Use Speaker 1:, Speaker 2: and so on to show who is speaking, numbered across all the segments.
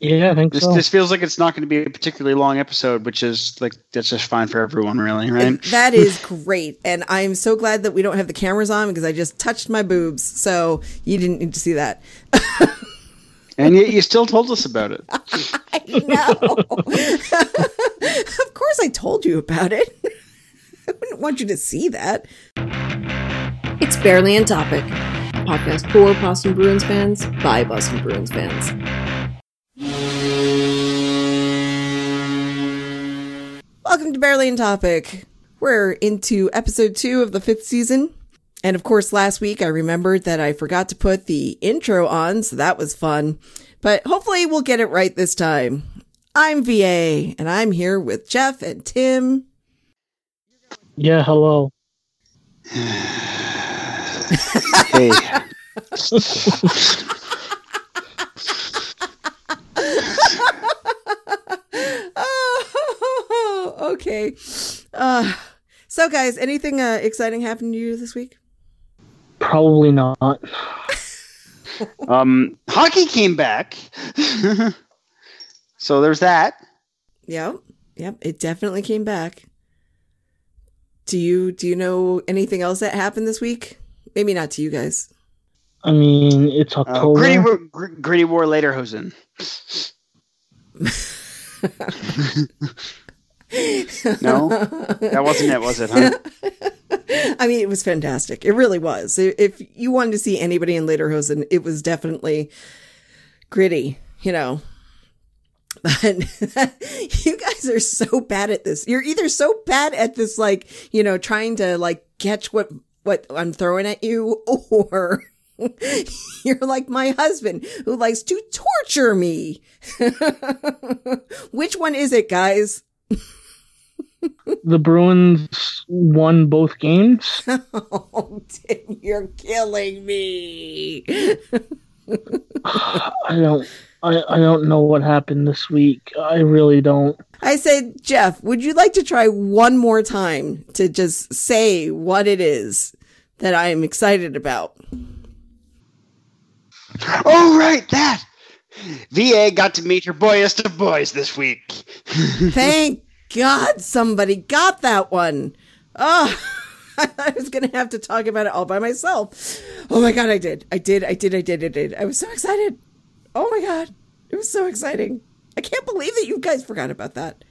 Speaker 1: Yeah, I think
Speaker 2: This
Speaker 1: so.
Speaker 2: this feels like it's not going to be a particularly long episode, which is like that's just fine for everyone, really, right?
Speaker 3: That is great. And I'm so glad that we don't have the cameras on because I just touched my boobs. So you didn't need to see that.
Speaker 2: and yet you still told us about it.
Speaker 3: I know. of course, I told you about it. I wouldn't want you to see that.
Speaker 4: It's Barely on Topic, podcast for Boston Bruins fans by Boston Bruins fans.
Speaker 3: Welcome to Barely in Topic. We're into episode two of the fifth season. And of course, last week I remembered that I forgot to put the intro on, so that was fun. But hopefully we'll get it right this time. I'm VA, and I'm here with Jeff and Tim.
Speaker 1: Yeah, hello.
Speaker 2: Hey,
Speaker 3: Oh, okay. Uh, so, guys, anything uh, exciting happened to you this week?
Speaker 1: Probably not.
Speaker 2: um, hockey came back, so there's that.
Speaker 3: Yep, yep, it definitely came back. Do you do you know anything else that happened this week? Maybe not to you guys.
Speaker 1: I mean, it's
Speaker 2: Uh,
Speaker 1: October.
Speaker 2: Gritty, War- Gr- Gritty War Lederhosen. No, that wasn't it, was it? Huh?
Speaker 3: I mean, it was fantastic. It really was. If you wanted to see anybody in Lederhosen, it was definitely gritty, you know. But you guys are so bad at this. You're either so bad at this, like, you know, trying to like catch what, what I'm throwing at you, or you're like my husband who likes to torture me. Which one is it, guys?
Speaker 1: The Bruins won both games.
Speaker 3: Oh, Tim, you're killing me.
Speaker 1: I don't. I, I don't know what happened this week. I really don't.
Speaker 3: I said, Jeff, would you like to try one more time to just say what it is that I am excited about?
Speaker 2: Oh, right, that. VA got to meet her boyest of boys this week.
Speaker 3: Thank God somebody got that one. Oh, I was going to have to talk about it all by myself. Oh my God, I did. I did. I did. I did. I did. I was so excited. Oh my God. It was so exciting. I can't believe that you guys forgot about that.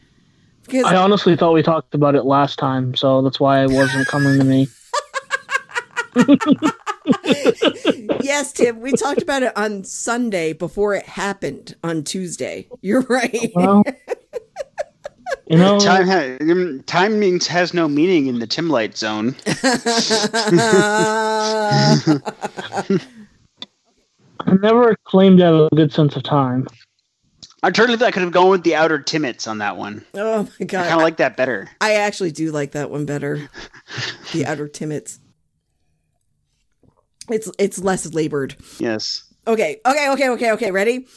Speaker 3: Because
Speaker 1: I honestly thought we talked about it last time, so that's why it wasn't coming to me.
Speaker 3: yes, Tim, we talked about it on Sunday before it happened on Tuesday. You're right.
Speaker 1: Well, you know,
Speaker 2: Time, ha- um, time means has no meaning in the Timlight zone.
Speaker 1: I never claimed to have a good sense of time.
Speaker 2: I totally thought I could have gone with the outer Timmets on that one.
Speaker 3: oh my god, I
Speaker 2: kind of like that better.
Speaker 3: I actually do like that one better. The outer Timmets. It's it's less labored.
Speaker 2: Yes.
Speaker 3: Okay, okay, okay, okay, okay. Ready?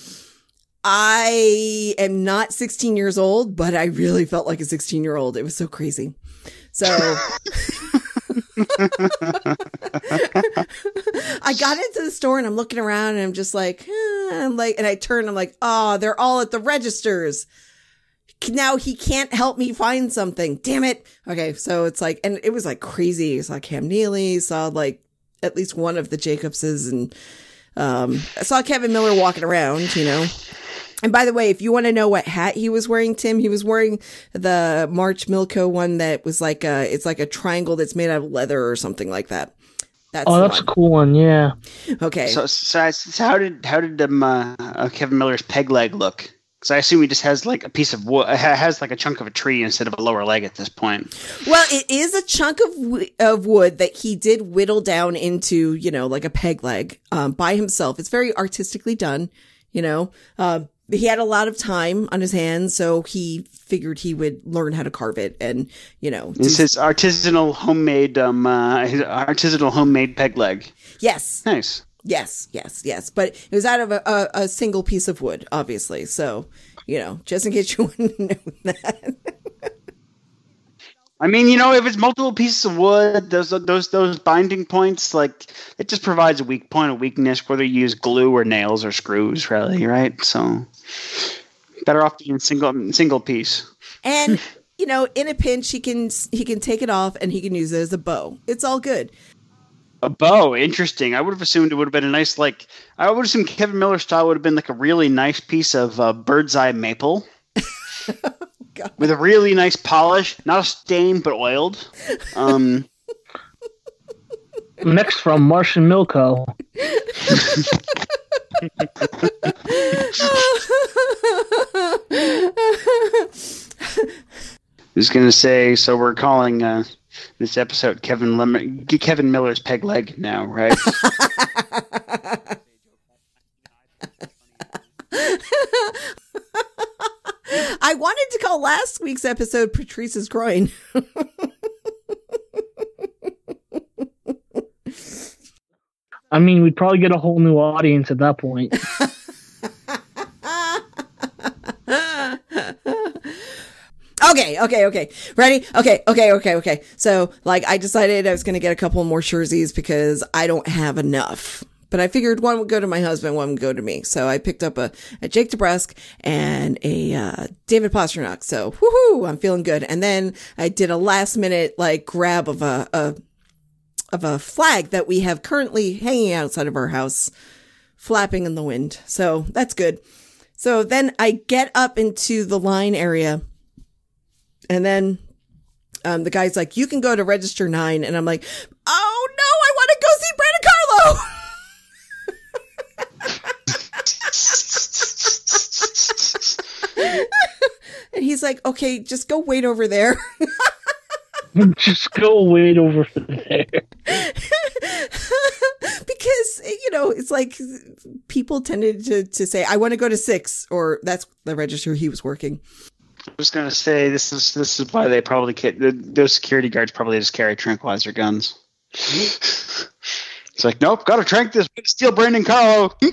Speaker 3: I am not 16 years old, but I really felt like a 16 year old. It was so crazy. So I got into the store and I'm looking around and I'm just like, eh, I'm like, and I turn, I'm like, oh, they're all at the registers. Now he can't help me find something. Damn it. Okay. So it's like, and it was like crazy. I saw Cam Neely, saw like at least one of the Jacobses and, um, I saw Kevan Miller walking around, you know. And by the way, if you want to know what hat he was wearing, Tim, he was wearing the March Milko one that was like a, it's like a triangle that's made out of leather or something like that. That's
Speaker 1: Oh,
Speaker 3: the
Speaker 1: that's a cool one. Yeah.
Speaker 3: Okay.
Speaker 2: So, so, I- so how did how did um, uh, uh, Kevan Miller's peg leg look? Because I assume he just has like a piece of wood, has like a chunk of a tree instead of a lower leg at this point.
Speaker 3: Well, it is a chunk of w- of wood that he did whittle down into, you know, like a peg leg um, by himself. It's very artistically done, you know. Uh, he had a lot of time on his hands, so he figured he would learn how to carve it, and you know, do-
Speaker 2: This is artisanal homemade um uh, his artisanal homemade peg leg.
Speaker 3: yes,
Speaker 2: Nice.
Speaker 3: Yes, yes, yes. But it was out of a, a, a single piece of wood, obviously. So, you know, just in case you to know that.
Speaker 2: I mean, you know, if it's multiple pieces of wood, those those those binding points, like it just provides a weak point of weakness, whether you use glue or nails or screws, really, right? So, Better off being single single piece.
Speaker 3: And you know, in a pinch, he can he can take it off and he can use it as a bow. It's all good.
Speaker 2: A bow, interesting. I would have assumed it would have been a nice, like I would assume Kevan Miller style would have been like a really nice piece of uh, bird's eye maple.
Speaker 3: God.
Speaker 2: with a really nice polish, not a stain but oiled. Um,
Speaker 1: Next from Martian Milko.
Speaker 2: who's gonna say? So we're calling uh, this episode Kevin Lim- Kevan Miller's peg leg now, right?
Speaker 3: I wanted to call last week's episode Patrice's groin.
Speaker 1: I mean, we'd probably get a whole new audience at that point.
Speaker 3: Okay, okay, okay. Ready? Okay, okay, okay, okay. So, like, I decided I was going to get a couple more jerseys because I don't have enough. But I figured one would go to my husband, one would go to me. So I picked up a, a Jake DeBrusk and a uh, David Pastrnak. So, woohoo, I'm feeling good. And then I did a last minute, like, grab of a, a of a flag that we have currently hanging outside of our house, flapping in the wind. So that's good. So then I get up into the line area and then um, the guy's like, you can go to register nine. And I'm like, oh no, I want to go see Brandon Carlo. and he's like, okay, just go wait over there.
Speaker 1: Just go wait over there.
Speaker 3: because you know it's like people tended to, to say i want to go to six or that's the register he was working
Speaker 2: I was gonna say this is this is why they probably those security guards probably just carry tranquilizer guns. it's like, nope, gotta trank this, steal Brandon Carlo.
Speaker 3: Oh,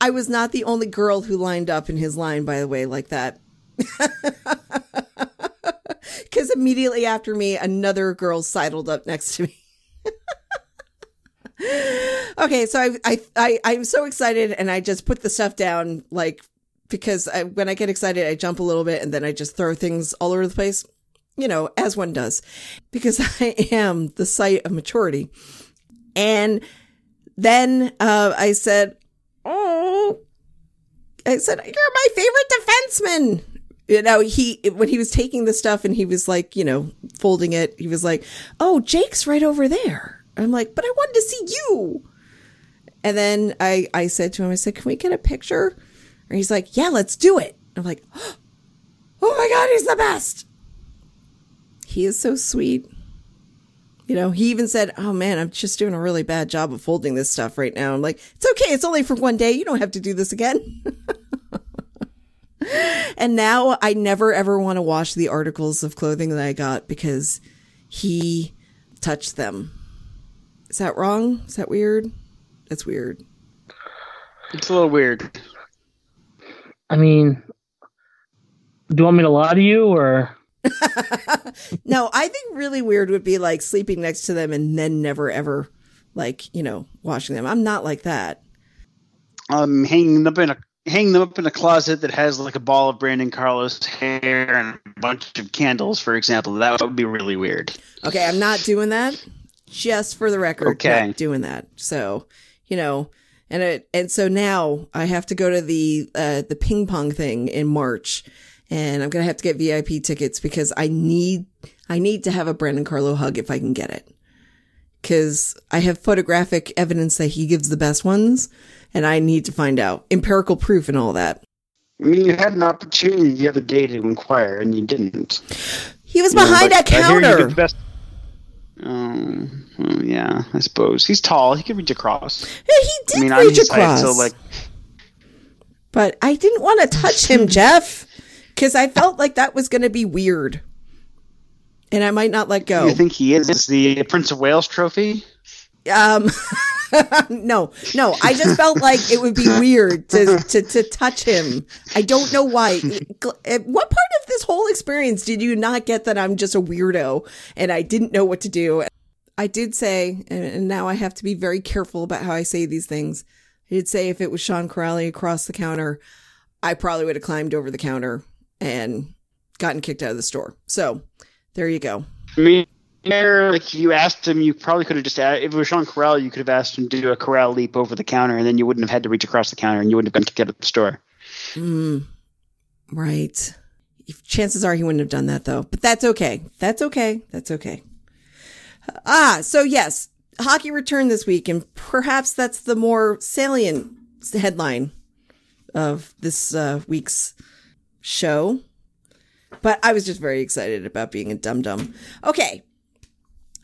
Speaker 3: i was not the only girl who lined up in his line by the way like that because immediately after me another girl sidled up next to me okay so I, I i i'm so excited and i just put the stuff down like because I, when i get excited i jump a little bit and then i just throw things all over the place you know as one does because i am the site of maturity and then uh, i said oh I said, "You're my favorite defenseman." You know, he when he was taking the stuff and he was like, you know, folding it, he was like, "Oh, Jake's right over there." I'm like, "But I wanted to see you." And then I I said to him, I said, "Can we get a picture?" And he's like, "Yeah, let's do it." I'm like, "Oh my god, he's the best." He is so sweet. You know, he even said, "Oh man, I'm just doing a really bad job of folding this stuff right now." I'm like, "It's okay. It's only for one day. You don't have to do this again." and now I never ever want to wash the articles of clothing that I got because he touched them. Is that wrong? Is that weird? That's weird.
Speaker 2: It's a little weird.
Speaker 1: I mean, do you want me to lie to you or?
Speaker 3: no, I think really weird would be like sleeping next to them and then never ever like, you know, washing them. I'm not like that.
Speaker 2: Um, hanging up in a hanging them up in a closet that has like a ball of Brandon Carlos hair and a bunch of candles, for example. That would be really weird.
Speaker 3: Okay, I'm not doing that. Just for the record,
Speaker 2: Okay.
Speaker 3: not doing that. So, you know, and it and so now I have to go to the uh the ping pong thing in March and I'm going to have to get VIP tickets because I need I need to have a Brandon Carlo hug if I can get it. Cuz I have photographic evidence that he gives the best ones and I need to find out empirical proof and all that.
Speaker 2: I mean, you had an opportunity the other day to inquire, and you didn't.
Speaker 3: He was
Speaker 2: You know,
Speaker 3: behind
Speaker 2: but
Speaker 3: a
Speaker 2: I hear you get
Speaker 3: counter.
Speaker 2: Best- Oh, yeah, I suppose he's tall. He could reach across.
Speaker 3: Yeah, he did
Speaker 2: I mean,
Speaker 3: reach across.
Speaker 2: so like,
Speaker 3: but I didn't want to touch him, Jeff, because I felt like that was going to be weird, and I might not let go.
Speaker 2: you think he is the Prince of Wales trophy?
Speaker 3: Um, no, no, I just felt like it would be weird to, to to touch him. I don't know why. What part of this whole experience did you not get that I'm just a weirdo and I didn't know what to do? I did say, and and now I have to be very careful about how I say these things. He'd say if it was Sean Kuraly across the counter, I probably would have climbed over the counter and gotten kicked out of the store. So there you go.
Speaker 2: I mean, like you asked him, you probably could have just asked, if it was Sean Corral, you could have asked him to do a corral leap over the counter, and then you wouldn't have had to reach across the counter, and you wouldn't have been kicked out of the store.
Speaker 3: Mm, right. Chances are he wouldn't have done that though, but that's okay. That's okay. That's okay. Ah, so yes, hockey returned this week, and perhaps that's the more salient headline of this uh, week's show. But I was just very excited about being a dum dum. Okay,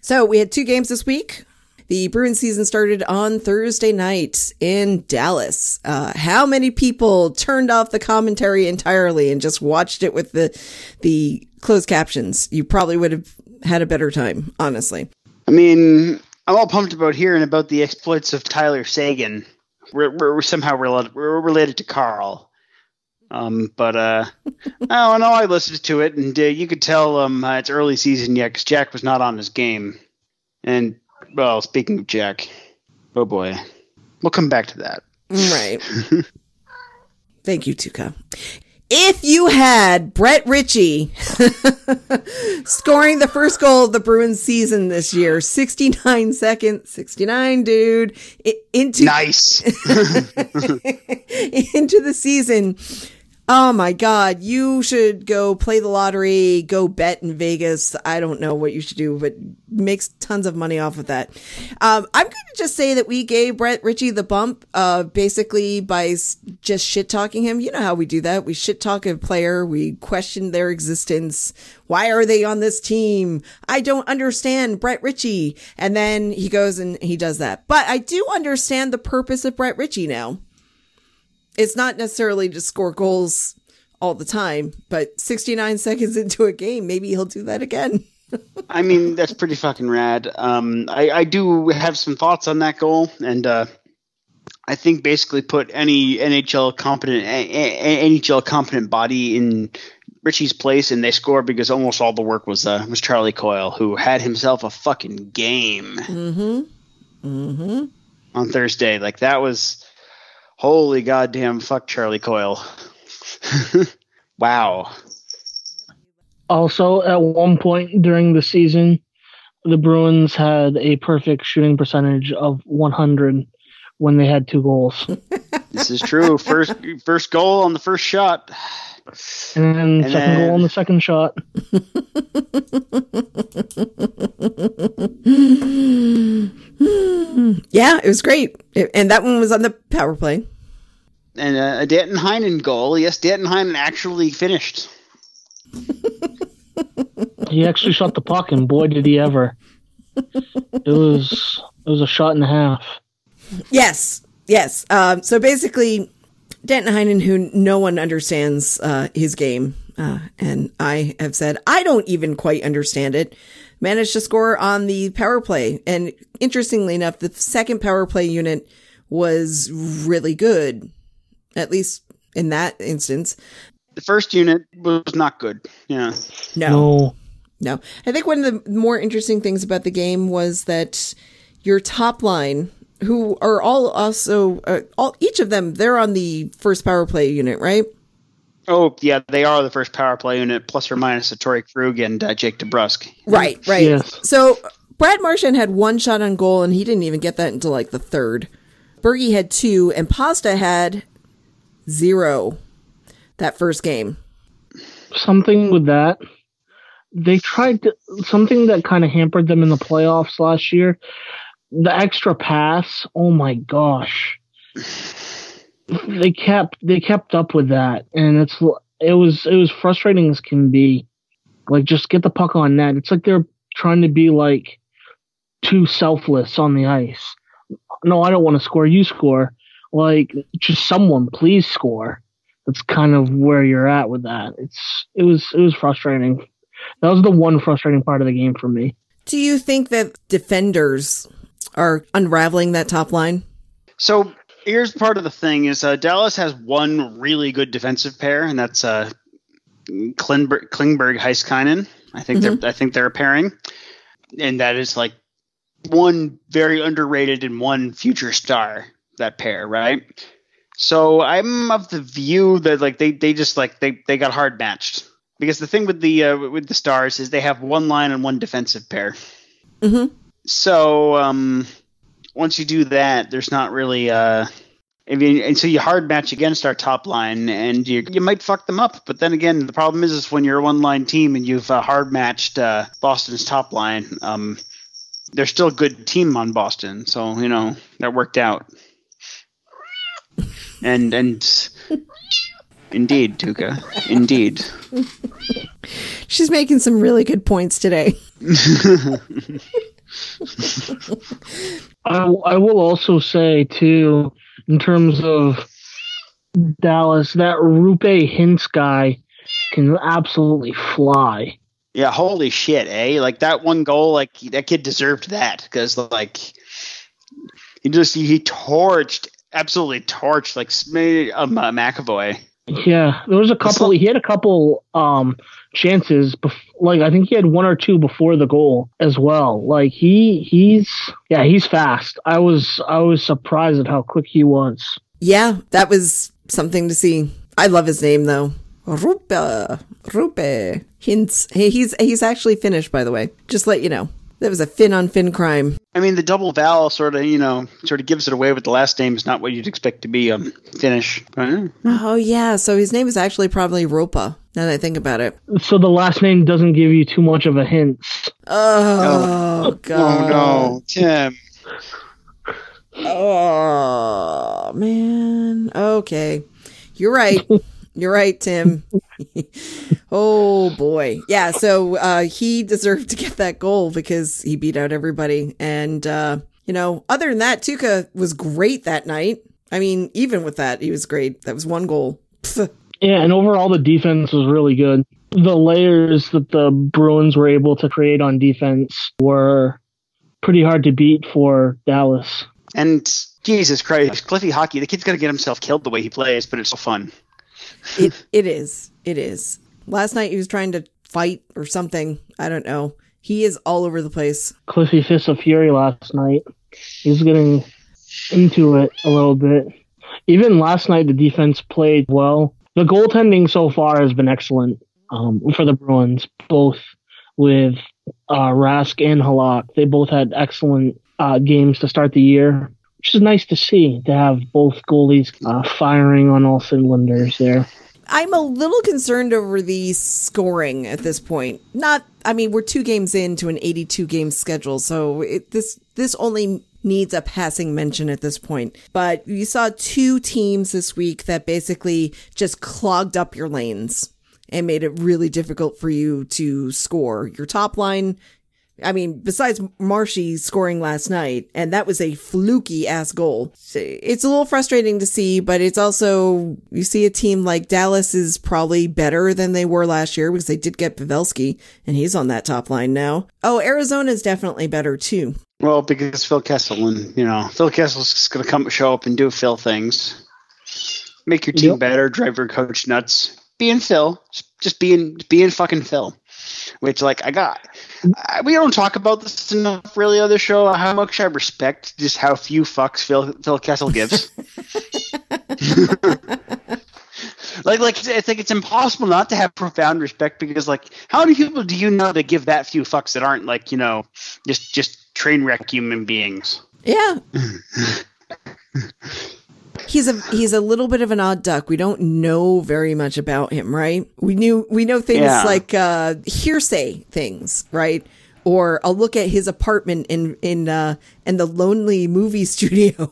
Speaker 3: so we had two games this week. The Bruins season started on Thursday night in Dallas. Uh, how many people turned off the commentary entirely and just watched it with the the closed captions? You probably would have had a better time, honestly.
Speaker 2: I mean, I'm all pumped about hearing about the exploits of Tyler Sagan. We're, we're somehow related, we're related to Carl. Um, but uh, I don't know. I listened to it, and uh, you could tell um, uh, it's early season yet because Jack was not on his game. And well, speaking of Jack, oh boy, we'll come back to that.
Speaker 3: Right. Thank you, Tuka. If you had Brett Ritchie scoring the first goal of the Bruins season this year, 69 seconds, 69, dude, into
Speaker 2: Nice.
Speaker 3: into the season. Oh my God, you should go play the lottery, go bet in Vegas. I don't know what you should do, but makes tons of money off of that. Um, I'm going to just say that we gave Brett Ritchie the bump, uh, basically by just shit talking him. You know how we do that. We shit talk a player. We question their existence. Why are they on this team? I don't understand Brett Ritchie. And then he goes and he does that. But I do understand the purpose of Brett Ritchie now it's not necessarily to score goals all the time, but 69 seconds into a game, maybe he'll do that again.
Speaker 2: I mean, that's pretty fucking rad. Um, I, I do have some thoughts on that goal, and uh, I think basically put any NHL competent a- a- NHL competent body in Ritchie's place, and they score because almost all the work was uh, was Charlie Coyle, who had himself a fucking game
Speaker 3: Mm-hmm. Mm-hmm.
Speaker 2: on Thursday. Like that was holy goddamn fuck Charlie Coyle. wow.
Speaker 1: Also, at one point during the season, the Bruins had a perfect shooting percentage of 100 when they had two goals.
Speaker 2: This is true. First first goal on the first shot.
Speaker 1: And then
Speaker 2: And
Speaker 1: second
Speaker 2: then-
Speaker 1: goal on the second shot.
Speaker 3: Yeah, it was great. It- and that one was on the power play.
Speaker 2: and uh, a Danton Heinen goal. Yes, Danton Heinen actually finished.
Speaker 1: He actually shot the puck, and boy, did he ever! It was it was a shot and a half.
Speaker 3: Yes, yes. Um, so basically, Danton Heinen, who no one understands uh, his game, uh, and I have said I don't even quite understand it, managed to score on the power play. And interestingly enough, the second power play unit was really good, at least in that instance.
Speaker 2: The first unit was not good. Yeah.
Speaker 3: No,
Speaker 1: No,
Speaker 3: no. I think one of the more interesting things about the game was that your top line, who are all also, uh, all each of them, they're on the first power play unit, right?
Speaker 2: Oh, yeah, they are the first power play unit, plus or minus a Torrey Krug and uh, Jake DeBrusk.
Speaker 3: Right, right.
Speaker 1: Yes.
Speaker 3: So Brad Marchand had one shot on goal, and he didn't even get that until like the third. Bergie had two, and Pasta had zero that first game.
Speaker 1: something with that. They tried to, something that kind of hampered them in the playoffs last year. The extra pass. Oh my gosh. They kept they kept up with that, and it's it was it was frustrating as can be. Like just get the puck on net. It's like they're trying to be like too selfless on the ice. No, I don't want to score. You score. Like just someone please score that's kind of where you're at with that. It's it was it was frustrating. That was the one frustrating part of the game for me.
Speaker 3: Do you think that defenders are unraveling that top line?
Speaker 2: So here's part of the thing: is uh, Dallas has one really good defensive pair, and that's uh, Klingberg, Klingberg Heiskanen. I think they're I think they're a pairing, and that is like one very underrated and one future star. that pair, right? So I'm of the view that like they they just like they they got hard matched because the thing with the uh, with the stars is they have one line and one defensive pair.
Speaker 3: Mhm.
Speaker 2: So um, once you do that, there's not really uh. I mean, and so you hard match against our top line, and you you might fuck them up. But then again, the problem is, is when you're a one line team and you've uh, hard matched uh, Boston's top line, um, they're still a good team on Boston, so you know that worked out. And and indeed, Tuca, indeed.
Speaker 3: She's making some really good points today.
Speaker 1: I, I will also say too, in terms of Dallas, that Roope Hintz guy can absolutely fly.
Speaker 2: Yeah, holy shit, eh? Like that one goal, like that kid deserved that because like he just he torched, absolutely torched, like um, uh, McAvoy.
Speaker 1: Yeah, there was a couple. He had a couple um chances. Bef- like I think he had one or two before the goal as well. Like he he's yeah he's fast. I was I was surprised at how quick he was.
Speaker 3: Yeah, that was something to see. I love his name though. Roope, Roope, Hintz. Hey, he's he's actually Finnish, by the way. Just let you know. That was a fin on fin crime.
Speaker 2: I mean, the double vowel sort of, you know, sort of gives it away, but the last name is not what you'd expect to be um, Finnish. Uh,
Speaker 3: Oh yeah, so his name is actually probably Ropa. Now that I think about it.
Speaker 1: So the last name doesn't give you too much of a hint.
Speaker 3: Oh, god.
Speaker 2: Oh no, Tim.
Speaker 3: Oh man. Okay. You're right. You're right, Tim. oh boy. Yeah, so uh he deserved to get that goal because he beat out everybody. And uh, you know, other than that, Tuukka was great that night. I mean, even with that, he was great. That was one goal. Pff.
Speaker 1: Yeah, and overall the defense was really good. The layers that the Bruins were able to create on defense were pretty hard to beat for Dallas.
Speaker 2: And Jesus Christ, Cliffy Hockey, the kid's gonna get himself killed the way he plays, but it's so fun.
Speaker 3: It it is. It is. Last night he was trying to fight or something. I don't know. He is all over the place.
Speaker 1: Cliffy Fist of Fury last night. He's getting into it a little bit. Even last night, the defense played well. The goaltending so far has been excellent um, for the Bruins, both with uh, Rask and Halak. They both had excellent uh, games to start the year, which is nice to see to have both goalies uh, firing on all cylinders there.
Speaker 3: I'm a little concerned over the scoring at this point. Not, I mean, we're two games into an 82 game schedule, so it, this this only needs a passing mention at this point. But you saw two teams this week that basically just clogged up your lanes and made it really difficult for you to score. Your top line I mean, besides Marshy scoring last night, and that was a fluky ass goal. It's a little frustrating to see, but it's also, you see a team like Dallas is probably better than they were last year because they did get Pavelski, and he's on that top line now. Oh, Arizona's definitely better too.
Speaker 2: Well, because Phil Kessel and you know Phil Kessel's just gonna come show up and do Phil things, make your team
Speaker 1: Yep.
Speaker 2: better, drive your coach nuts. Being Phil, just being being fucking Phil, which like I got. I, we don't talk about this enough really on the show. How much I respect just how few fucks Phil Phil Kessel gives. like like I think it's impossible not to have profound respect because like how many people do you know that give that few fucks that aren't like you know just just train wreck human beings.
Speaker 3: Yeah. He's a he's a little bit of an odd duck. We don't know very much about him, right? We knew we know things
Speaker 2: Yeah.
Speaker 3: like uh hearsay things, right? Or I'll look at his apartment in in uh in the lonely movie studio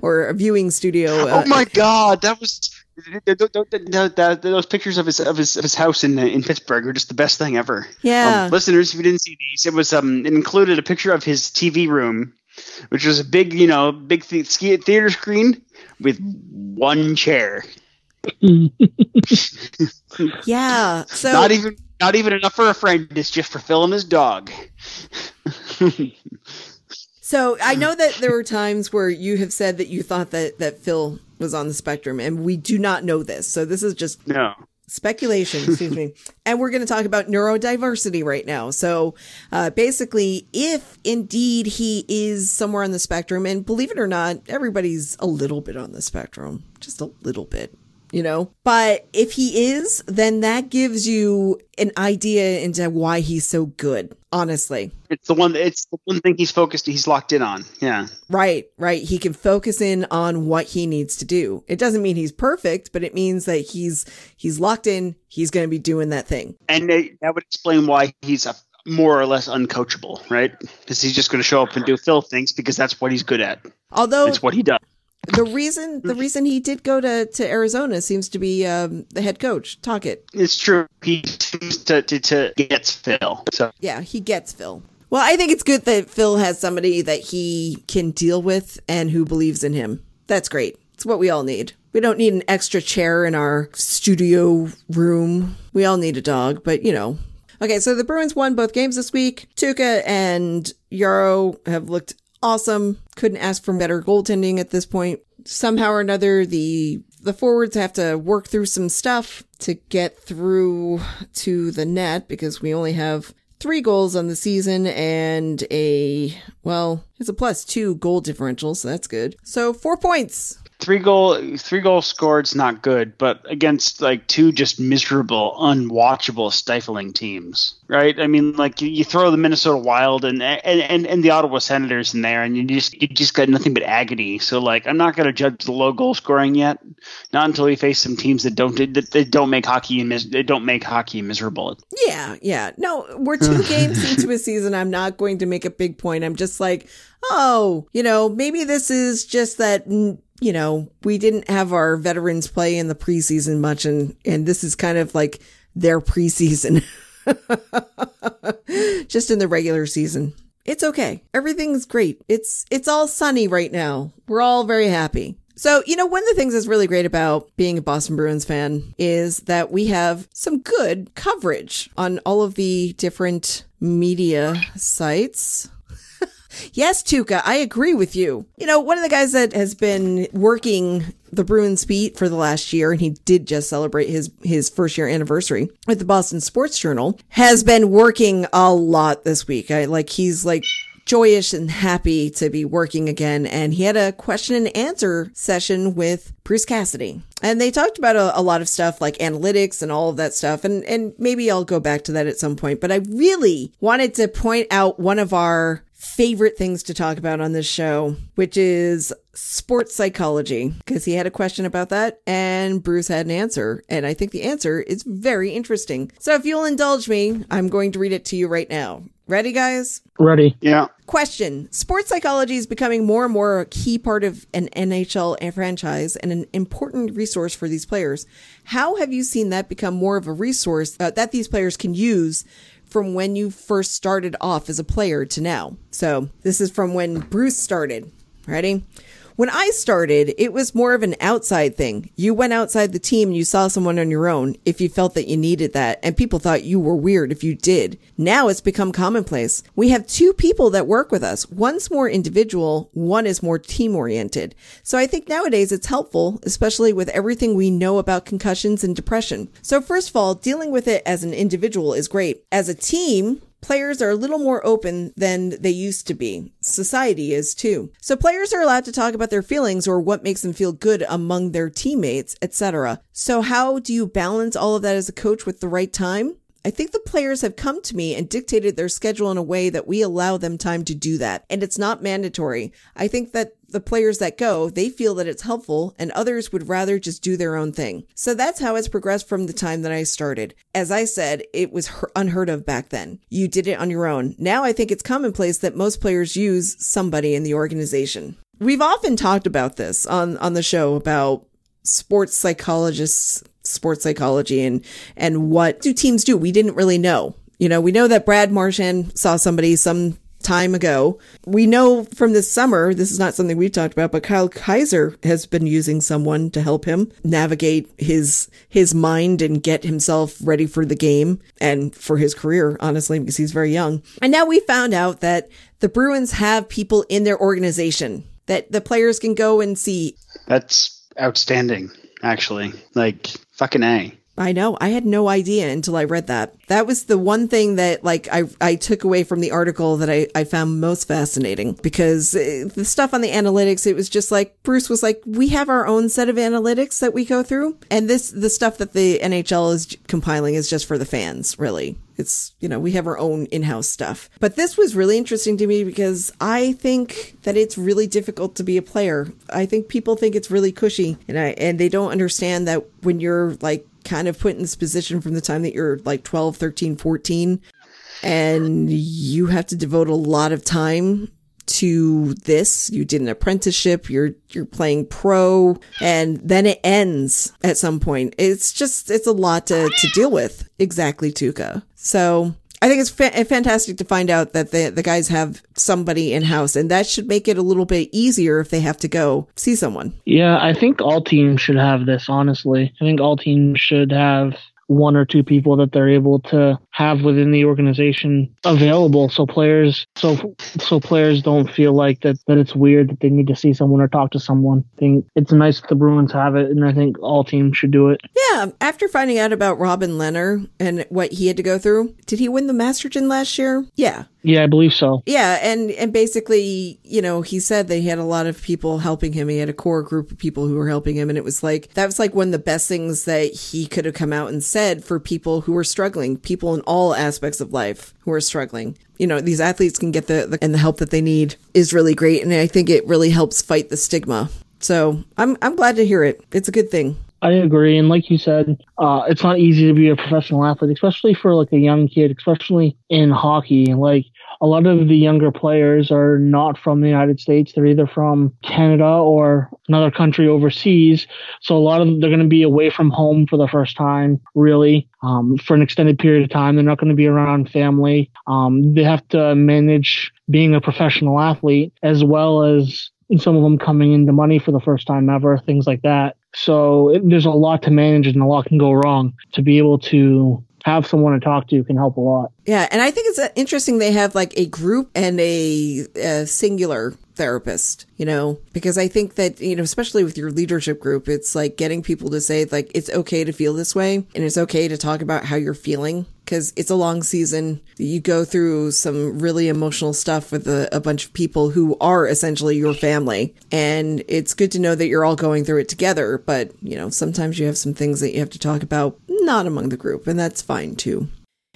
Speaker 3: or a viewing studio. Uh,
Speaker 2: oh my god, that was th- th- th- th- th- those pictures of his of his of his house in in Pittsburgh are just the best thing ever.
Speaker 3: Yeah.
Speaker 2: Um, listeners, if you didn't see these, it was um it included a picture of his TV room, which was a big you know big th- theater screen with one chair,
Speaker 3: yeah. So
Speaker 2: not even not even enough for a friend. It's just for Phil and his dog.
Speaker 3: So I know that there were times where you have said that you thought that that Phil was on the spectrum, and we do not know this. So this is just
Speaker 2: no.
Speaker 3: Speculation, excuse me. And we're going to talk about neurodiversity right now. So, uh, basically, if indeed he is somewhere on the spectrum, and believe it or not, everybody's a little bit on the spectrum, just a little bit you know? But if he is, then that gives you an idea into why he's so good, honestly.
Speaker 2: It's the one. It's the one thing he's focused. He's locked in on. Yeah.
Speaker 3: Right, right. He can focus in on what he needs to do. It doesn't mean he's perfect, but it means that he's he's locked in. He's going to be doing that thing.
Speaker 2: And they, that would explain why he's a more or less uncoachable, right? Because he's just going to show up and do Phil things because that's what he's good at.
Speaker 3: Although
Speaker 2: It's what he does.
Speaker 3: The reason the reason he did go to, to Arizona seems to be um, the head coach Tocchet.
Speaker 2: It's true. He seems to to, to gets Phil. So
Speaker 3: Yeah, he gets Phil. Well, I think it's good that Phil has somebody that he can deal with and who believes in him. That's great. It's what we all need. We don't need an extra chair in our studio room. We all need a dog, but you know. Okay, so the Bruins won both games this week. Tuukka and Jaro have looked awesome. Couldn't ask for better goaltending at this point. Somehow or another, the the forwards have to work through some stuff to get through to the net because we only have three goals on the season and a well, it's a plus two goal differential, so that's good. So four points.
Speaker 2: Three goal three goals scored's not good, but against like two just miserable, unwatchable, stifling teams, right? I mean, like you, you throw the Minnesota Wild and, and and and the Ottawa Senators in there, and you just you just got nothing but agony. So like, I'm not going to judge the low goal scoring yet, not until we face some teams that don't that, that don't make hockey mis- they don't make hockey miserable.
Speaker 3: Yeah, yeah. No, we're two games into a season. I'm not going to make a big point. I'm just like, oh, you know, maybe this is just that, you know, we didn't have our veterans play in the preseason much, and and this is kind of like their preseason, just in the regular season. It's okay. Everything's great. It's it's all sunny right now. We're all very happy. So, you know, one of the things that's really great about being a Boston Bruins fan is that we have some good coverage on all of the different media sites. Yes, Tuca, I agree with you. You know, one of the guys that has been working the Bruins beat for the last year, and he did just celebrate his his first year anniversary with the Boston Sports Journal, has been working a lot this week. I like he's like joyous and happy to be working again. And he had a question and answer session with Bruce Cassidy. And they talked about a, a, lot of stuff like analytics and all of that stuff. And, and maybe I'll go back to that at some point. But I really wanted to point out one of our favorite things to talk about on this show, which is sports psychology, because he had a question about that and Bruce had an answer. And I think the answer is very interesting. So if you'll indulge me, I'm going to read it to you right now. Ready, guys?
Speaker 1: Ready.
Speaker 2: Yeah.
Speaker 3: Question Sports psychology is becoming more and more a key part of an NHL franchise and an important resource for these players. How have you seen that become more of a resource uh, that these players can use from when you first started off as a player to now? So, this is from when Bruce started. Ready? When I started, it was more of an outside thing. You went outside the team you saw someone on your own if you felt that you needed that, and people thought you were weird if you did. Now it's become commonplace. We have two people that work with us. One's more individual, one is more team oriented. So I think nowadays it's helpful, especially with everything we know about concussions and depression. So first of all, dealing with it as an individual is great. As a team, Players are a little more open than they used to be. Society is too. So players are allowed to talk about their feelings or what makes them feel good among their teammates, etc. So how do you balance all of that as a coach with the right time? I think the players have come to me and dictated their schedule in a way that we allow them time to do that. And it's not mandatory. I think that the players that go, they feel that it's helpful and others would rather just do their own thing. So that's how it's progressed from the time that I started. As I said, it was unheard of back then. You did it on your own. Now I think it's commonplace that most players use somebody in the organization. We've often talked about this on, on the show about sports psychologists, sports psychology and, and what do teams do? We didn't really know. You know, we know that Brad Marchand saw somebody some time ago. We know from this summer, this is not something we've talked about, but Kyle Keyser has been using someone to help him navigate his his mind and get himself ready for the game and for his career, honestly, because he's very young. And now we found out that the Bruins have people in their organization that the players can go and see.
Speaker 2: That's outstanding, actually. Like fucking A.
Speaker 3: I know. I had no idea until I read that. That was the one thing that like I I took away from the article that I I found most fascinating because uh, the stuff on the analytics it was just like Bruce was like we have our own set of analytics that we go through and this the stuff that the NHL is compiling is just for the fans, really. It's, you know, we have our own in-house stuff. But this was really interesting to me because I think that it's really difficult to be a player. I think people think it's really cushy and I and they don't understand that when you're like kind of put in this position from the time that you're like 12, 13, 14 and you have to devote a lot of time to this. You did an apprenticeship, you're you're playing pro and then it ends at some point. It's just it's a lot to to deal with. Exactly, Tuca. So, I think it's fa- eh, fantastic to find out that the the guys have somebody in house, and that should make it a little bit easier if they have to go see someone.
Speaker 1: Yeah, I think all teams should have this. Honestly, I think all teams should have one or two people that they're able to have within the organization available so players so so players don't feel like that that it's weird that they need to see someone or talk to someone. I think it's nice that the Bruins have it and I think all teams should do it.
Speaker 3: Yeah, after finding out about Robin Lehner and what he had to go through, did he win the Masterton last year? Yeah.
Speaker 1: Yeah, I believe so.
Speaker 3: Yeah, and and basically, you know, he said that he had a lot of people helping him. He had a core group of people who were helping him, and it was like that was like one of the best things that he could have come out and said for people who were struggling, people in all aspects of life who are struggling. You know, these athletes can get the, the and the help that they need is really great, and I think it really helps fight the stigma. So I'm I'm glad to hear it. It's a good thing.
Speaker 1: I agree, and like you said, uh, it's not easy to be a professional athlete, especially for like a young kid, especially in hockey. Like a lot of the younger players are not from the United States; they're either from Canada or another country overseas. So a lot of them, they're going to be away from home for the first time, really, um, for an extended period of time. They're not going to be around family. Um, they have to manage being a professional athlete as well as some of them coming into money for the first time ever, things like that. So it, there's a lot to manage and a lot can go wrong. To be able to have someone to talk to can help a lot.
Speaker 3: Yeah, and I think it's uh, interesting they have like a group and a, a, singular therapist, you know, because I think that, you know, especially with your leadership group, it's like getting people to say like it's okay to feel this way and it's okay to talk about how you're feeling because it's a long season. You go through some really emotional stuff with a, a, bunch of people who are essentially your family. And it's good to know that you're all going through it together. But, you know, sometimes you have some things that you have to talk about not among the group, and that's fine too.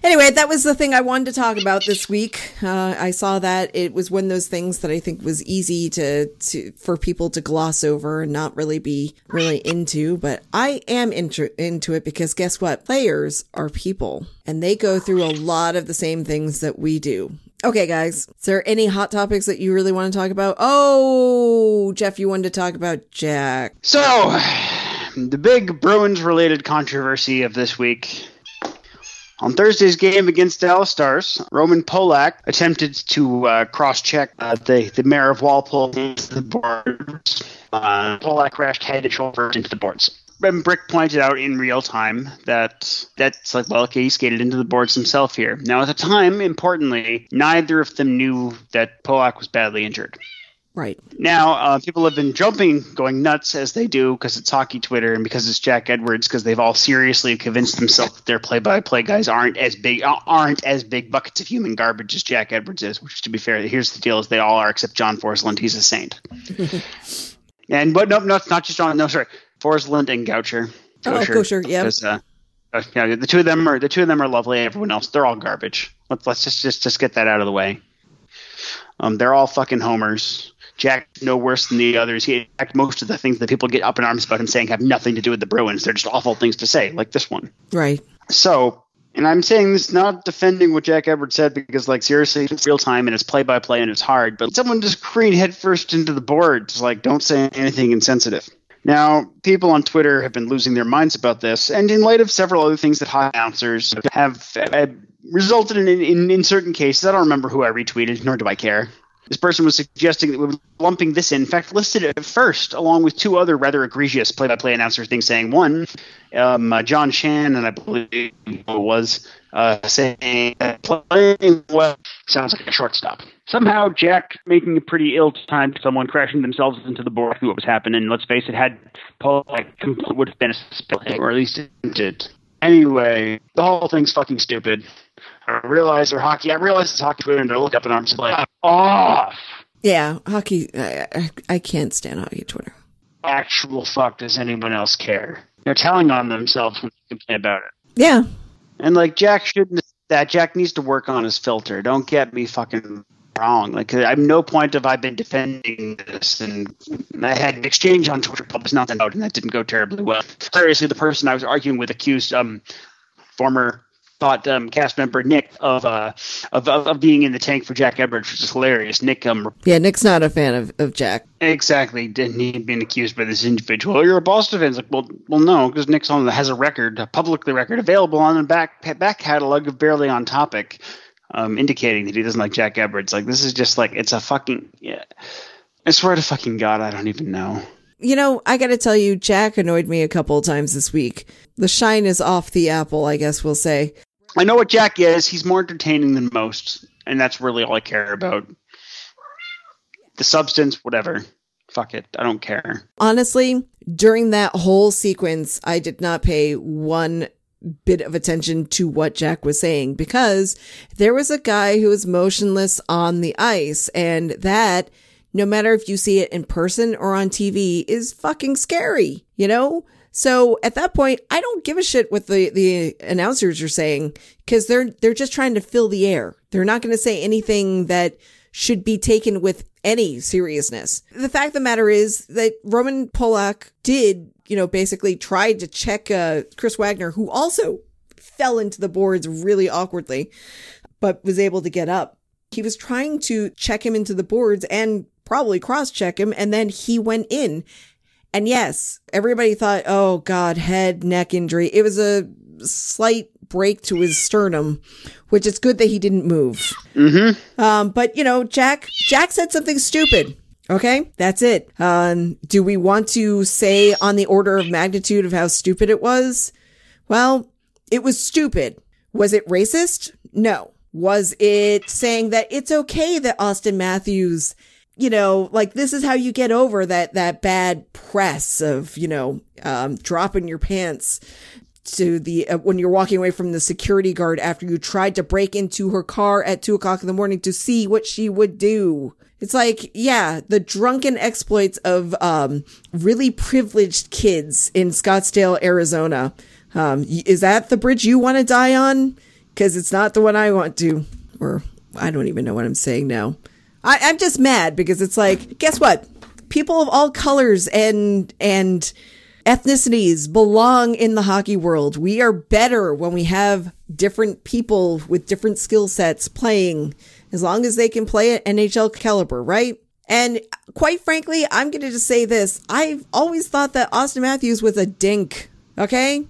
Speaker 3: Anyway, that was the thing I wanted to talk about this week. Uh, I saw that it was one of those things that I think was easy to, to for people to gloss over and not really be really into. But I am into into it because guess what? Players are people, and they go through a lot of the same things that we do. Okay, guys, is there any hot topics that you really want to talk about? Oh, Jeff, you wanted to talk about Jack.
Speaker 2: So, the big Bruins related controversy of this week on Thursday's game against Dallas Stars, Roman Polak attempted to uh, cross-check uh, the the mayor of Walpole into the boards. Uh, Polak crashed head and shoulders into the boards. And Brick pointed out in real time that that's like, well, okay, he skated into the boards himself here. Now, at the time, importantly, neither of them knew that Polak was badly injured.
Speaker 3: Right.
Speaker 2: Now, uh, people have been jumping, going nuts as they do because it's hockey Twitter and because it's Jack Edwards because they've all seriously convinced themselves that their play-by-play guys aren't as big aren't as big buckets of human garbage as Jack Edwards is. Which, to be fair, here's the deal: is they all are except John Forslund. He's a saint. and but no, no, not just John. No, sorry, Forslund and Goucher.
Speaker 3: Goucher, oh, Goucher, yeah.
Speaker 2: Uh, uh, yeah, the two of them are the two of them are lovely. Everyone else, they're all garbage. Let's let's just just just get that out of the way. Um, they're all fucking homers. Jack's no worse than the others. He Jack, most of the things that people get up in arms about him saying have nothing to do with the Bruins. They're just awful things to say, like this one.
Speaker 3: Right.
Speaker 2: So, and I'm saying this not defending what Jack Edwards said because, like, seriously, it's real time and it's play by play and it's hard. But someone just careen headfirst into the board, boards, like, don't say anything insensitive. Now, people on Twitter have been losing their minds about this, and in light of several other things that high announcers have uh, resulted in, in, in certain cases, I don't remember who I retweeted, nor do I care. This person was suggesting that we were lumping this in. In fact, listed it first, along with two other rather egregious play-by-play announcer things, saying one, um, uh, John Shan, and I believe it was uh, saying playing well sounds like a shortstop. Somehow, Jack making a pretty ill-timed someone crashing themselves into the board, what was happening. Let's face it, had Polak, would have been a spill, or at least it Anyway, the whole thing's fucking stupid. I realize they're hockey. I realize it's hockey Twitter, and I look up and I'm just like, off.
Speaker 3: Yeah, hockey. I, I, I can't stand hockey Twitter.
Speaker 2: Actual fuck does anyone else care? They're telling on themselves when they complain about it.
Speaker 3: Yeah,
Speaker 2: And like Jack shouldn't. That Jack needs to work on his filter. Don't get me fucking wrong. Like at no point have I've been defending this, and I had an exchange on Twitter published nothing out, and that didn't go terribly well. Seriously, the person I was arguing with accused um former thought um, cast member Nick of uh of, of of being in the tank for Jack Edwards, which is hilarious. Nick um
Speaker 3: yeah. Nick's not a fan of, of Jack.
Speaker 2: Exactly. Didn't he been accused by this individual? Oh, you're a Boston fan. It's like, well, well, no, because Nick's on has a record, a publicly record, available on the back back catalog of barely on topic, um, indicating that he doesn't like Jack Edwards. Like this is just like it's a fucking yeah. I swear to fucking God, I don't even know.
Speaker 3: You know, I got to tell you, Jack annoyed me a couple of times this week. The shine is off the apple, I guess we'll say.
Speaker 2: I know what Jack is. He's more entertaining than most, and that's really all I care about. The substance, whatever. Fuck it. I don't care.
Speaker 3: Honestly, during that whole sequence, I did not pay one bit of attention to what Jack was saying because there was a guy who was motionless on the ice and that no matter if you see it in person or on TV is fucking scary, you know? So at that point, I don't give a shit what the, the announcers are saying because they're, they're just trying to fill the air. They're not going to say anything that should be taken with any seriousness. The fact of the matter is that Roman Polak did, you know, basically tried to check uh, Chris Wagner, who also fell into the boards really awkwardly, but was able to get up. He was trying to check him into the boards and probably cross check him, and then he went in. And yes, everybody thought, oh God, head, neck injury. It was a slight break to his sternum, which it's good that he didn't move.
Speaker 2: Mm-hmm.
Speaker 3: Um, but you know, Jack, Jack said something stupid. Okay, that's it. Um, do we want to say on the order of magnitude of how stupid it was? Well, it was stupid. Was it racist? No. Was it saying that it's okay that Auston Matthews, you know, like this is how you get over that, that bad press of, you know, um, dropping your pants to the, uh, when you're walking away from the security guard after you tried to break into her car at two o'clock in the morning to see what she would do. It's like, yeah, the drunken exploits of, um, really privileged kids in Scottsdale, Arizona. Um, is that the bridge you want to die on? Cause it's not the one I want to, or I don't even know what I'm saying now. I, I'm just mad because it's like, guess what? People of all colors and, and ethnicities belong in the hockey world. We are better when we have different people with different skill sets playing as long as they can play at NHL caliber, right? And quite frankly, I'm going to just say this. I've always thought that Auston Matthews was a dink. Okay.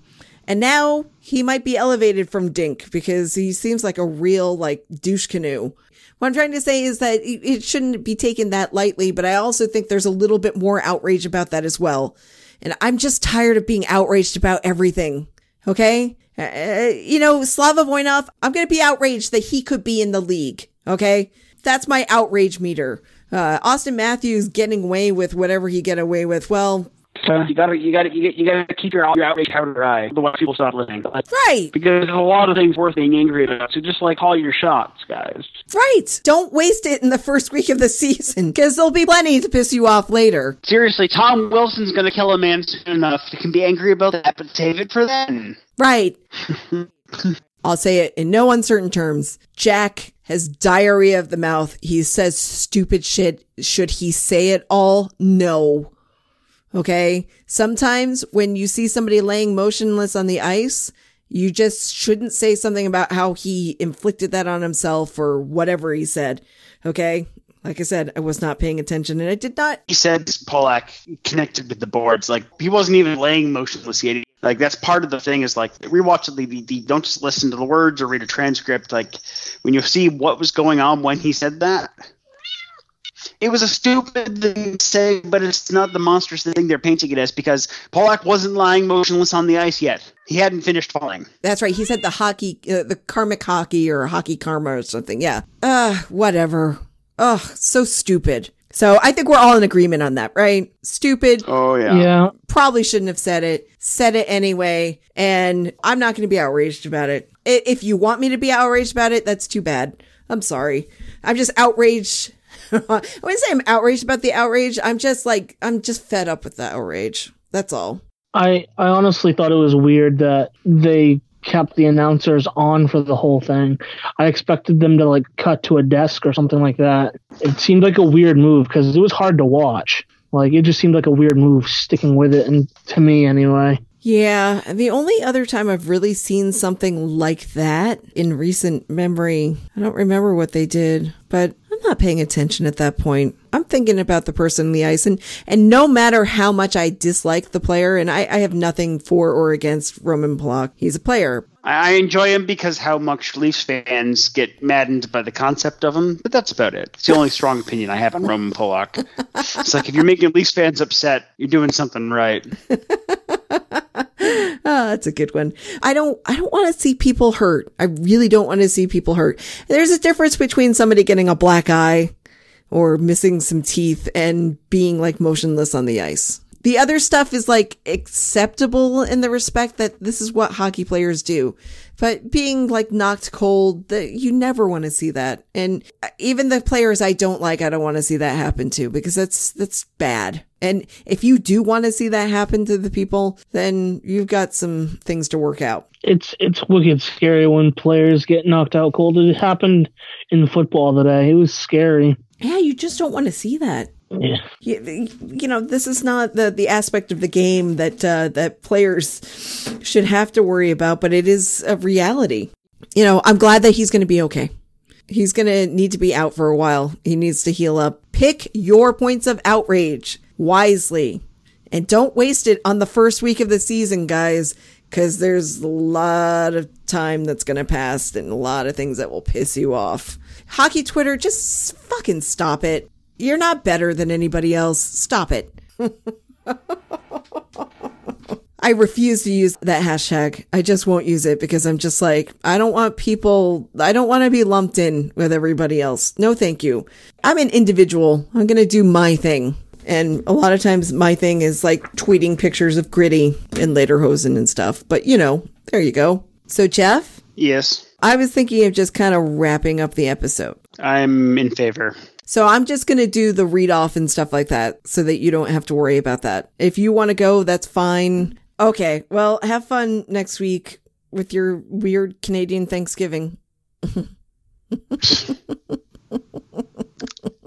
Speaker 3: And now he might be elevated from dink because he seems like a real like douche canoe. What I'm trying to say is that it shouldn't be taken that lightly, but I also think there's a little bit more outrage about that as well. And I'm just tired of being outraged about everything. Okay. Uh, you know, Slava Voinov, I'm going to be outraged that he could be in the league. Okay. That's my outrage meter. Uh, Auston Matthews getting away with whatever he get away with. Well,
Speaker 2: So you gotta, you gotta, you gotta keep your your outrage powder dry. Otherwise, people stop listening.
Speaker 3: right.
Speaker 2: Because there's a lot of things worth being angry about. So just like call your shots, guys.
Speaker 3: Right. Don't waste it in the first week of the season because there'll be plenty to piss you off later.
Speaker 2: Seriously, Tom Wilson's gonna kill a man soon enough. You can be angry about that, but save it for then.
Speaker 3: Right. I'll say it in no uncertain terms. Jack has diarrhea of the mouth. He says stupid shit. Should he say it all? No. Okay. Sometimes when you see somebody laying motionless on the ice, you just shouldn't say something about how he inflicted that on himself or whatever he said. Okay. Like I said, I was not paying attention and I did not.
Speaker 2: He said Polak connected with the boards. Like he wasn't even laying motionless yet. Like that's part of the thing is like rewatch the DVD. Don't just listen to the words or read a transcript. Like when you see what was going on when he said that, it was a stupid thing to say, but it's not the monstrous thing they're painting it as because Polak wasn't lying motionless on the ice yet. He hadn't finished falling.
Speaker 3: That's right. He said the hockey, uh, the karmic hockey or hockey karma or something. Yeah. Uh, whatever. Ugh, so stupid. So I think we're all in agreement on that, right? Stupid,
Speaker 2: Oh
Speaker 1: Yeah. Yeah.
Speaker 3: Probably shouldn't have said it, said it anyway, and I'm not going to be outraged about it. If you want me to be outraged about it, that's too bad. I'm sorry. I'm just outraged. I wouldn't say I'm outraged about the outrage. I'm just like, I'm just fed up with the outrage. That's all.
Speaker 1: I I honestly thought it was weird that they kept the announcers on for the whole thing. I expected them to like cut to a desk or something like that. It seemed like a weird move because it was hard to watch. Like it just seemed like a weird move sticking with it, and to me anyway.
Speaker 3: Yeah, the only other time I've really seen something like that in recent memory, I don't remember what they did, but I'm not paying attention at that point. I'm thinking about the person in the ice, and and no matter how much I dislike the player, and I, I have nothing for or against Roman Polak, he's a player.
Speaker 2: I enjoy him because how much Leafs fans get maddened by the concept of him, but that's about it. It's the only strong opinion I have on Roman Polak. It's like if you're making Leafs fans upset, you're doing something right.
Speaker 3: Ah, that's a good one. I don't, I don't want to see people hurt. I really don't want to see people hurt. There's a difference between somebody getting a black eye or missing some teeth and being like motionless on the ice. The other stuff is like acceptable in the respect that this is what hockey players do. But being like knocked cold, that you never want to see that. And uh, even the players I don't like, I don't want to see that happen to because that's, that's bad. And if you do want to see that happen to the people, then you've got some things to work out.
Speaker 1: It's it's wicked scary when players get knocked out cold. It happened in football today. It was scary.
Speaker 3: Yeah, you just don't want to see that.
Speaker 1: Yeah.
Speaker 3: You, you know, this is not the, the aspect of the game that, uh, that players should have to worry about, but it is a reality. You know, I'm glad that he's going to be okay. He's going to need to be out for a while. He needs to heal up. Pick your points of outrage wisely and don't waste it on the first week of the season, guys, because there's a lot of time that's going to pass and a lot of things that will piss you off. Hockey Twitter, just fucking stop it. You're not better than anybody else. Stop it. I refuse to use that hashtag. I just won't use it because I'm just like, I don't want people, I don't want to be lumped in with everybody else. No, thank you. I'm an individual. I'm going to do my thing. And a lot of times my thing is like tweeting pictures of Gritty and later Lederhosen and stuff. But you know, there you go. So, Jeff,
Speaker 2: Yes,
Speaker 3: I was thinking of just kind of wrapping up the episode.
Speaker 2: I'm in favor.
Speaker 3: So I'm just going to do the read off and stuff like that so that you don't have to worry about that. If you want to go, that's fine. Okay. Well, have fun next week with your weird Canadian Thanksgiving.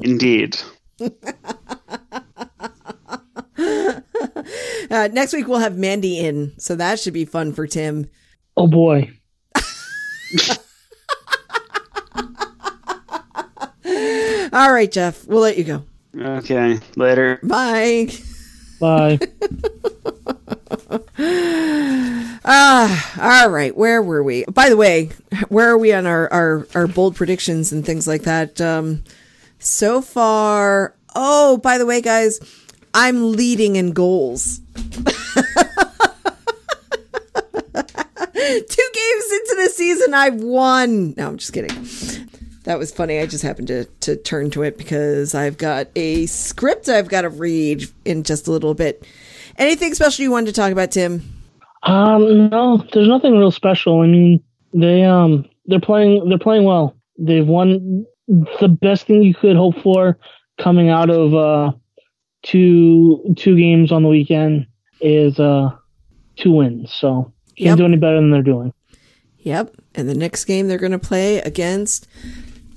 Speaker 2: Indeed.
Speaker 3: Uh, next week we'll have Mandy in, so that should be fun for Tim.
Speaker 1: Oh boy.
Speaker 3: All right, Jeff, we'll let you go.
Speaker 2: Okay, later.
Speaker 3: Bye.
Speaker 1: Bye.
Speaker 3: Ah, all right. Where were we? By the way, where are we on our, our, our bold predictions and things like that? Um, so far, oh, by the way, guys, I'm leading in goals. Two games into the season, I've won. No, I'm just kidding. That was funny. I just happened to, to turn to it because I've got a script I've got to read in just a little bit. Anything special you wanted to talk about, Tim?
Speaker 1: Um, no, there's nothing real special. I mean, they um they're playing they're playing well. They've won the best thing you could hope for coming out of uh two two games on the weekend is uh two wins. So can't
Speaker 3: Yep.
Speaker 1: do any better than they're doing.
Speaker 3: Yep. And the next game they're going to play against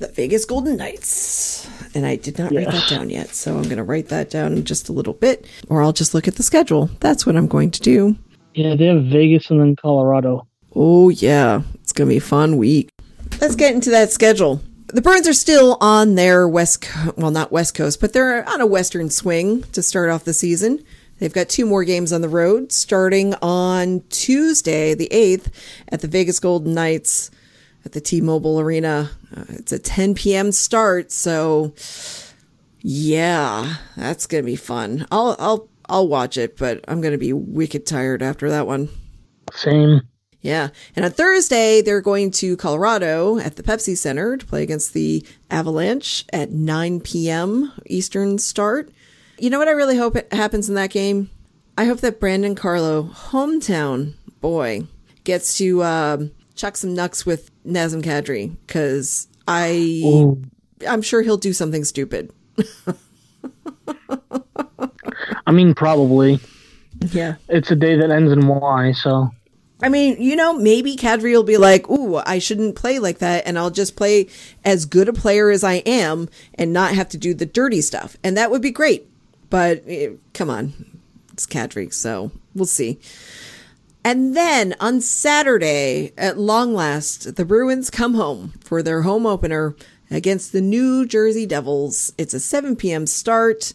Speaker 3: the Vegas Golden Knights. And I did not write that down yet. So I'm going to write that down in just a little bit, or I'll just look at the schedule. That's what I'm going to do.
Speaker 1: Yeah, they have Vegas and then Colorado.
Speaker 3: Oh, yeah. It's going to be a fun week. Let's get into that schedule. The Bruins are still on their West, Co- well, not West Coast, but they're on a Western swing to start off the season. They've got two more games on the road, starting on Tuesday, the 8th, at the Vegas Golden Knights at the T-Mobile Arena. Uh, it's a 10 p.m. start, so yeah, that's gonna be fun. I'll I'll I'll watch it, but I'm gonna be wicked tired after that one.
Speaker 1: Same.
Speaker 3: Yeah. And on Thursday, they're going to Colorado at the Pepsi Center to play against the Avalanche at 9 p.m. Eastern start. You know what I really hope happens in that game? I hope that Brandon Carlo, hometown boy, gets to um, chuck some knucks with Nazem Kadri because I
Speaker 1: Ooh.
Speaker 3: I'm sure he'll do something stupid.
Speaker 1: I mean, probably.
Speaker 3: Yeah.
Speaker 1: It's a day that ends in Y, so.
Speaker 3: I mean, you know, maybe Kadri will be like, "Ooh, I shouldn't play like that, and I'll just play as good a player as I am, and not have to do the dirty stuff," and that would be great. But eh, come on, it's Kadri, so we'll see. And then on Saturday, at long last, the Bruins come home for their home opener against the New Jersey Devils. It's a 7 p.m. start.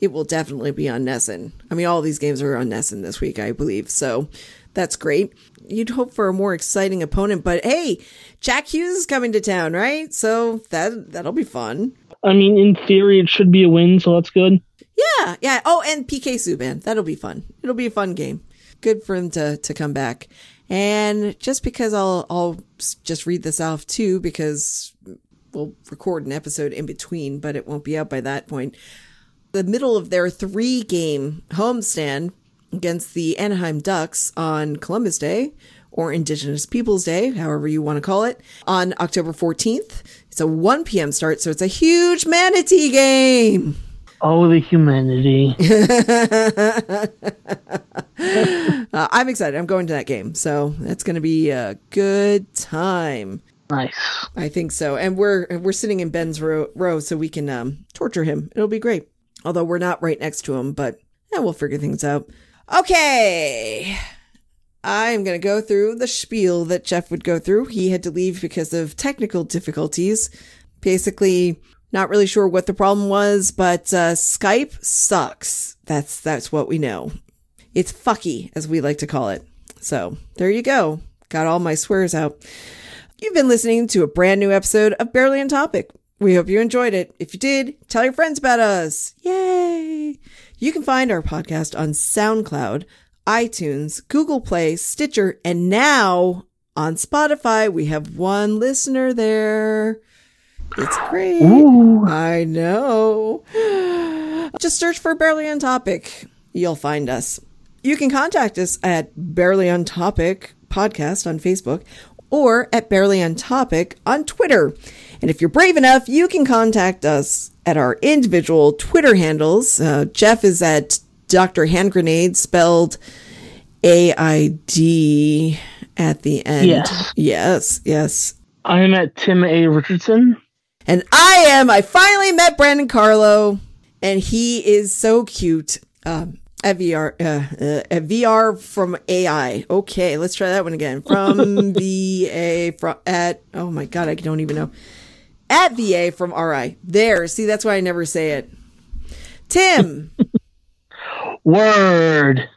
Speaker 3: It will definitely be on NESN. I mean, all these games are on NESN this week, I believe. So that's great. You'd hope for a more exciting opponent, but hey, Jack Hughes is coming to town, right? So that that'll be fun.
Speaker 1: I mean, in theory, it should be a win, so that's good.
Speaker 3: Yeah, yeah. Oh, and PK Subban. That'll be fun. It'll be a fun game. Good for him to to come back. And just because I'll I'll just read this off too because we'll record an episode in between, but it won't be out by that point. The middle of their three game homestand against the Anaheim Ducks on Columbus Day or Indigenous Peoples Day, however you want to call it, on October 14th. It's a 1 p.m. start, so it's a huge manatee game.
Speaker 1: Oh, the humanity.
Speaker 3: Uh, I'm excited. I'm going to that game, so that's going to be a good time.
Speaker 1: nice.
Speaker 3: I think so. And we're we're sitting in Ben's row, row so we can um, torture him. It'll be great. Although we're not right next to him, but yeah, we'll figure things out. Okay. I'm going to go through the spiel that Jeff would go through. He had to leave because of technical difficulties. Basically, not really sure what the problem was, but uh, Skype sucks. That's that's what we know. It's fucky, as we like to call it. So there you go. Got all my swears out. You've been listening to a brand new episode of Barely on Topic. We hope you enjoyed it. If you did, tell your friends about us. Yay! You can find our podcast on SoundCloud, iTunes, Google Play, Stitcher, and now on Spotify. We have one listener there. It's great.
Speaker 1: Ooh.
Speaker 3: I know. Just search for Barely on Topic. You'll find us. You can contact us at Barely on Topic podcast on Facebook or at Barely on Topic on Twitter. And if you're brave enough, you can contact us at our individual Twitter handles. Uh, Jeff is at Dr. Hand Grenade, spelled A I D at the end.
Speaker 1: Yes.
Speaker 3: Yes, yes.
Speaker 1: I am at Tim A. Richardson.
Speaker 3: And I am. I finally met Brandon Carlo, and he is so cute. Um, at VR, uh, uh, at VR from AI. Okay, let's try that one again. From VA from at. Oh my god, I don't even know. At VA from RI. There. See, that's why I never say it. Tim.
Speaker 1: Word.